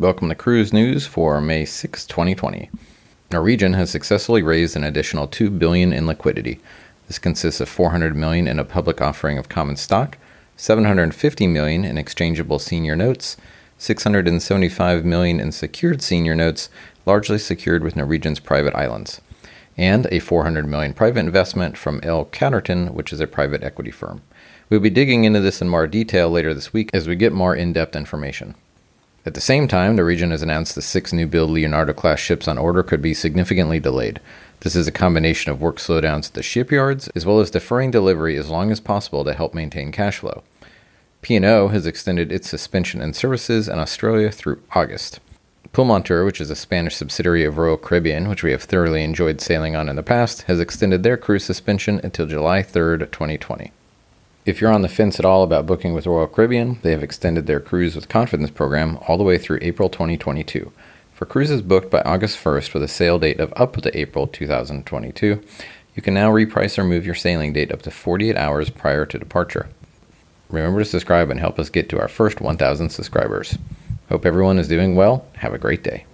Welcome to Cruise News for May 6, 2020. Norwegian has successfully raised an additional 2 billion in liquidity. This consists of 400 million in a public offering of common stock, 750 million in exchangeable senior notes, 675 million in secured senior notes, largely secured with Norwegian's private islands, and a 400 million private investment from L. Catterton, which is a private equity firm. We'll be digging into this in more detail later this week as we get more in-depth information. At the same time, Norwegian has announced the six new build Leonardo class ships on order could be significantly delayed. This is a combination of work slowdowns at the shipyards as well as deferring delivery as long as possible to help maintain cash flow. P&O has extended its suspension and services in Australia through August. Pullmantur, which is a Spanish subsidiary of Royal Caribbean, which we have thoroughly enjoyed sailing on in the past, has extended their cruise suspension until July 3rd, 2020. If you're on the fence at all about booking with Royal Caribbean, they have extended their Cruise with Confidence program all the way through April 2022. For cruises booked by August 1st with a sail date of up to April 2022, you can now reprice or move your sailing date up to 48 hours prior to departure. Remember to subscribe and help us get to our first 1,000 subscribers. Hope everyone is doing well. Have a great day.